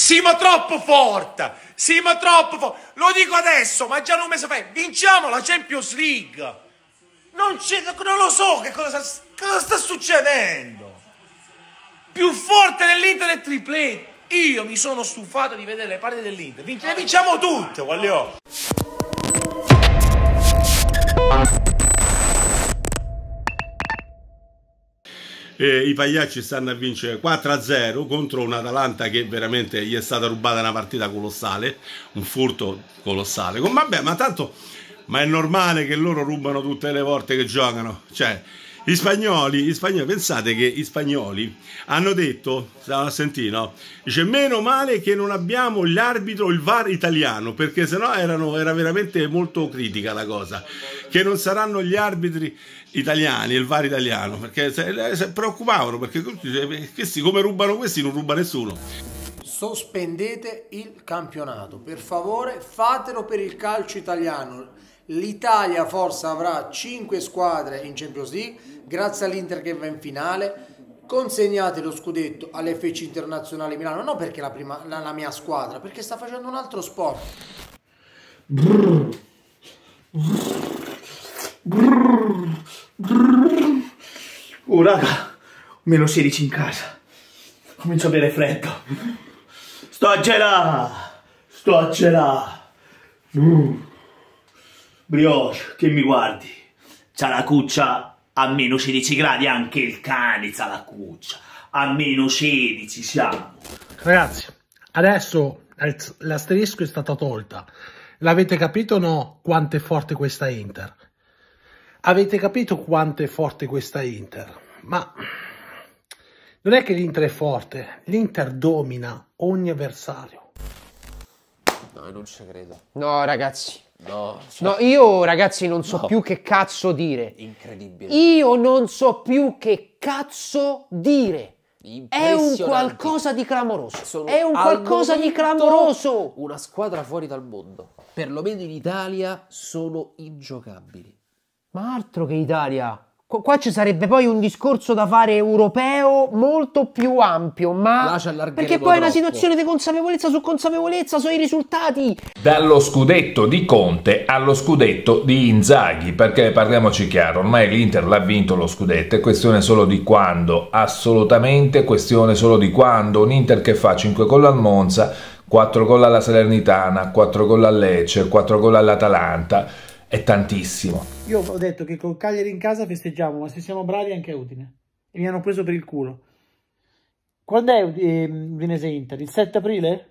Siamo troppo forte, siamo troppo forte. Lo dico adesso, ma già un mese fa, vinciamo la Champions League. Non, non lo so che cosa, cosa sta succedendo. Più forte dell'Inter del triplete. Io mi sono stufato di vedere le partite dell'Inter. Le vinciamo tutte, voglio. Eh, i pagliacci stanno a vincere 4-0 contro un Atalanta che veramente gli è stata rubata una partita colossale, un furto colossale. Vabbè, ma tanto ma è normale che loro rubano tutte le volte che giocano. Cioè, gli spagnoli, gli spagnoli, pensate che gli spagnoli hanno detto, stavano a sentire, no? Dice, meno male che non abbiamo l'arbitro, il VAR italiano, perché sennò erano, era veramente molto critica la cosa. Che non saranno gli arbitri italiani, il VAR italiano, perché si, si preoccupavano, perché questi come rubano questi non ruba nessuno. Sospendete il campionato, per favore fatelo per il calcio italiano. L'Italia forse avrà 5 squadre in Champions League, grazie all'Inter che va in finale. Consegnate lo scudetto all'FC Internazionale Milano, non perché la, prima, la, la mia squadra, perché sta facendo un altro sport. Brrr. Brrr. Brrr. Oh raga, meno 16 in casa. Comincio a avere freddo. Sto a gelare. Sto a gelare. Mm. Brioche, che mi guardi? C'ha la cuccia a meno 16 gradi, anche il cane c'ha la cuccia. A meno 16 siamo. Ragazzi, adesso l'asterisco è stata tolta. L'avete capito o no quanto è forte questa Inter? Avete capito quanto è forte questa Inter? Ma non è che l'Inter è forte, l'Inter domina ogni avversario. No, non ci credo. No, ragazzi. No, cioè... no, io ragazzi non so no. più che cazzo dire. Incredibile. Io non so più che cazzo dire. È un qualcosa di clamoroso. Sono è un qualcosa di clamoroso. Una squadra fuori dal mondo. Perlomeno in Italia sono ingiocabili. Ma altro che Italia. Qua ci sarebbe poi un discorso da fare europeo molto più ampio, ma perché poi è una situazione di consapevolezza su consapevolezza sui risultati. Dallo scudetto di Conte allo scudetto di Inzaghi, perché parliamoci chiaro, ormai l'Inter l'ha vinto lo scudetto, è questione solo di quando, assolutamente questione solo di quando, un Inter che fa 5 gol al Monza, 4 gol alla Salernitana, 4 gol al Lecce, 4 gol all'Atalanta è tantissimo. Io ho detto che col Cagliari in casa festeggiamo, ma se siamo bravi anche a Udine. E mi hanno preso per il culo. Quando è eh, Udinese Inter? Il 7 aprile?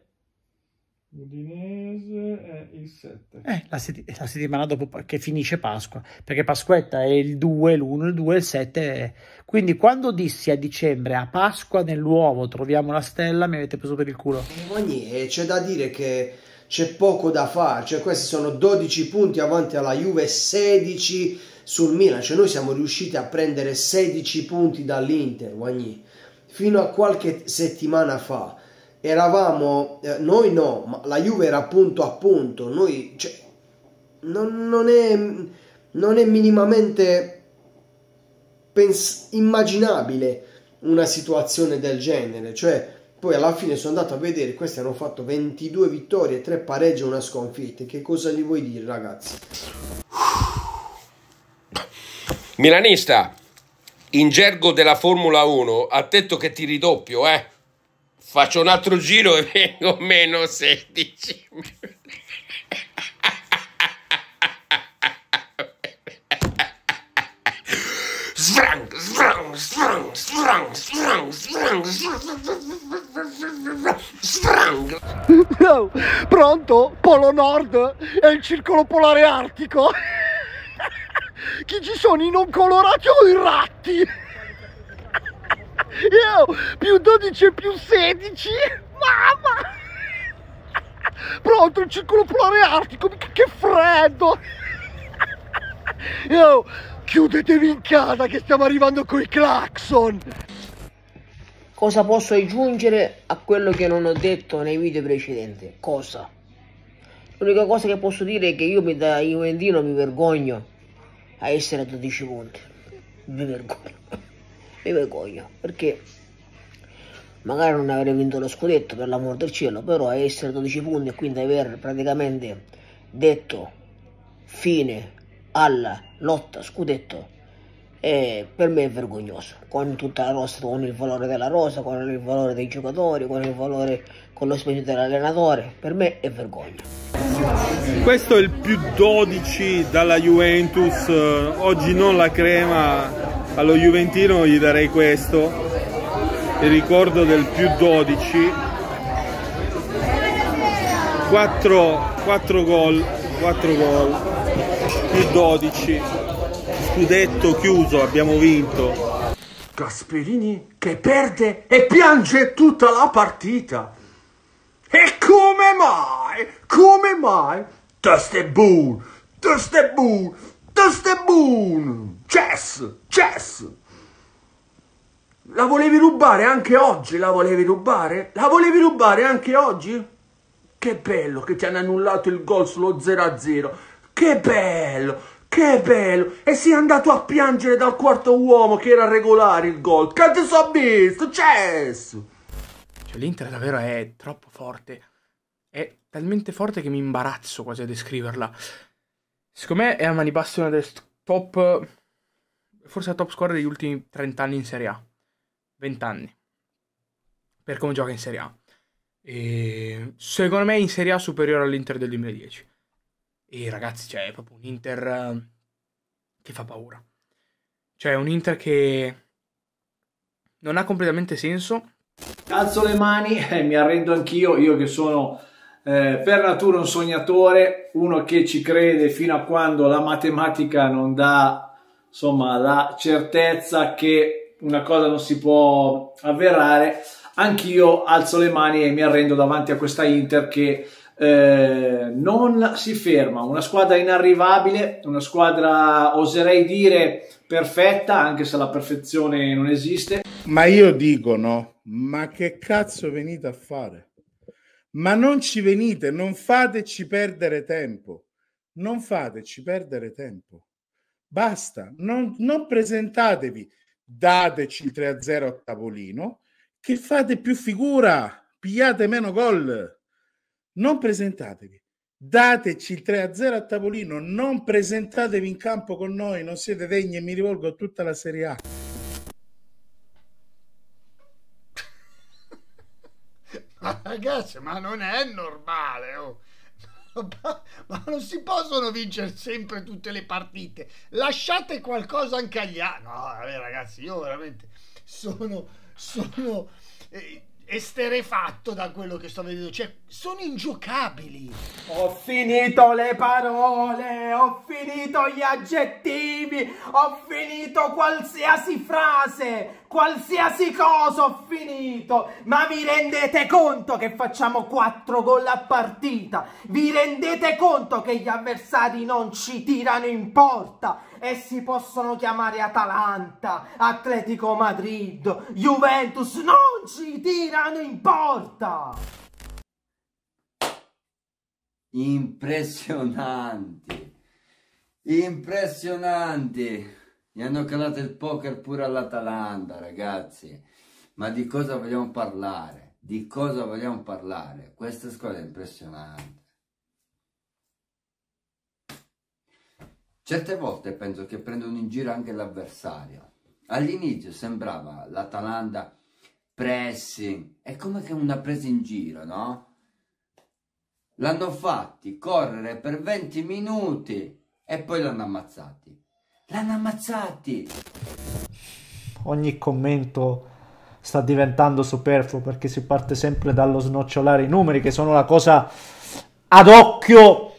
Udinese è il 7. Eh, la, la, settimana dopo che finisce Pasqua, perché Pasquetta è il 2, l'1, il 2, il 7. È... Quindi quando dissi a dicembre, a Pasqua nell'uovo troviamo la stella, mi avete preso per il culo. Eh, c'è da dire che c'è poco da fare, cioè questi sono 12 punti avanti alla Juve, 16 sul Milan, cioè noi siamo riusciti a prendere 16 punti dall'Inter, Guagni, fino a qualche settimana fa. Eravamo, eh, noi no, ma la Juve era punto a punto, noi, cioè, non, non, è, non è minimamente immaginabile una situazione del genere, cioè poi alla fine sono andato a vedere, questi hanno fatto 22 vittorie, 3 pareggi e una sconfitta. Che cosa gli vuoi dire, ragazzi? Milanista, in gergo della Formula 1, ha detto che ti ridoppio, eh? Faccio un altro giro e vengo meno 16. Svrang, No, pronto? Polo Nord è il circolo polare artico. Chi ci sono i non colorati o i ratti? Io, più 12 e più 16. Mamma! Pronto il circolo polare artico, che freddo! Io, Chiudetevi in casa che stiamo arrivando coi clacson! Cosa posso aggiungere a quello che non ho detto nei video precedenti? Cosa? L'unica cosa che posso dire è che io mi, da Juventino mi vergogno a essere a 12 punti. Mi vergogno. Mi vergogno perché magari non avrei vinto lo scudetto per l'amor del cielo, però essere 12 punti e quindi aver praticamente detto fine alla lotta scudetto e per me è vergognoso. Con tutta la rosa con il valore della rosa con il valore dei giocatori con il valore con lo spirito dell'allenatore per me è vergogna. Questo è il più 12 dalla Juventus oggi non la crema allo Juventino gli darei questo il ricordo del più 12 4, 4 gol 4 gol più 12 scudetto chiuso, abbiamo vinto. Gasperini che perde e piange tutta la partita. E come mai? Come mai? Das ist buon, das ist buon. Chess, chess. La volevi rubare anche oggi? La volevi rubare? La volevi rubare anche oggi? Che bello che ti hanno annullato il gol sullo 0-0. Che bello! Che bello! E sei andato a piangere dal quarto uomo che era regolare il gol. Che ti so visto? Cesso! Cioè, l'Inter davvero è troppo forte. È talmente forte che mi imbarazzo quasi a descriverla. Secondo me è a mani basse una delle top... Forse la top squadra degli ultimi 30 anni in Serie A. 20 anni. Per come gioca in Serie A. E secondo me in Serie A superiore all'Inter del 2010. E ragazzi, cioè, è proprio un Inter eh, che fa paura. Cioè, un Inter che non ha completamente senso. Alzo le mani e mi arrendo anch'io, io che sono eh, per natura un sognatore, uno che ci crede fino a quando la matematica non dà, insomma, la certezza che una cosa non si può avverare. Anch'io alzo le mani e mi arrendo davanti a questa Inter che eh, non si ferma, una squadra inarrivabile, una squadra oserei dire perfetta, anche se la perfezione non esiste. Ma io dico no, ma che cazzo venite a fare? Ma non ci venite, non fateci perdere tempo, non fateci perdere tempo. Basta, non, non presentatevi, dateci il 3-0 a tavolino, che fate più figura, pigliate meno gol non presentatevi. Dateci il 3-0 a tavolino, non presentatevi in campo con noi, non siete degni e mi rivolgo a tutta la Serie A. Ma ragazzi, ma non è normale, oh. Ma non si possono vincere sempre tutte le partite. Lasciate qualcosa anche agli altri. No, vabbè, ragazzi, io veramente sono. sono. Eh, esterefatto da quello che sto vedendo, cioè sono ingiocabili. Ho finito le parole, ho finito gli aggettivi, ho finito qualsiasi frase, qualsiasi cosa ho finito. Ma vi rendete conto che facciamo 4 gol a partita? Vi rendete conto che gli avversari non ci tirano in porta? e si possono chiamare Atalanta, Atletico Madrid, Juventus, non ci tirano in porta! Impressionanti, impressionanti. Gli hanno calato il poker pure all'Atalanta, ragazzi. Ma di cosa vogliamo parlare? Di cosa vogliamo parlare? Questa squadra è impressionante. Certe volte penso che prendono in giro anche l'avversario. All'inizio sembrava l'Atalanta pressing, è come che una presa in giro, no? L'hanno fatti correre per 20 minuti e poi l'hanno ammazzati. L'hanno ammazzati! Ogni commento sta diventando superfluo perché si parte sempre dallo snocciolare i numeri che sono la cosa ad occhio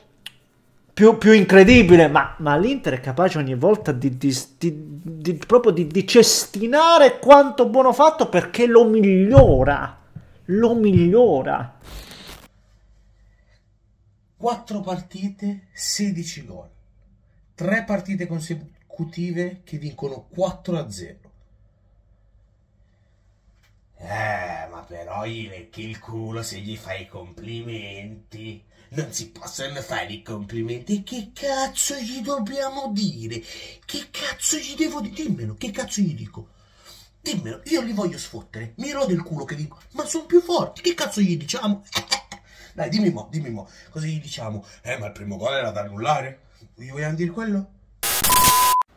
più, più incredibile, ma, ma, l'Inter è capace ogni volta di, di, di, di proprio di, cestinare quanto buono fatto perché lo migliora, lo migliora. 4 partite, 16 gol. 3 partite consecutive che vincono 4 a 0. Eh, ma però gli lecchi il culo se gli fai i complimenti non si possono fare i complimenti. Che cazzo gli dobbiamo dire? Che cazzo gli devo dire? Dimmelo, che cazzo gli dico? Dimmelo, io li voglio sfottere. Mi rode il culo che dico, ma sono più forti, che cazzo gli diciamo? Dai, dimmi mo, dimmi mo, cosa gli diciamo? Eh, ma il primo gol era da annullare? Gli vogliamo dire quello?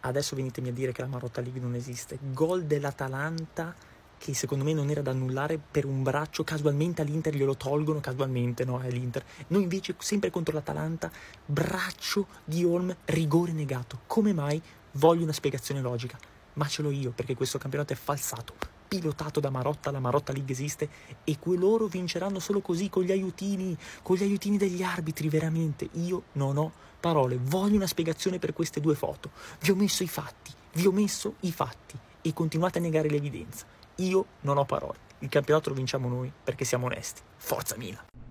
Adesso venitemi a dire che la Marotta League non esiste. Gol dell'Atalanta che secondo me non era da annullare per un braccio, casualmente all'Inter glielo tolgono, casualmente no, è l'Inter. Noi invece sempre contro l'Atalanta, braccio di Holm, rigore negato. Come mai? Voglio una spiegazione logica, ma ce l'ho io perché questo campionato è falsato, pilotato da Marotta, la Marotta League esiste e que loro vinceranno solo così, con gli aiutini, con gli aiutini degli arbitri, veramente. Io non ho parole, voglio una spiegazione per queste due foto. Vi ho messo i fatti, vi ho messo i fatti e continuate a negare l'evidenza. Io non ho parole. Il campionato lo vinciamo noi perché siamo onesti. Forza Milan!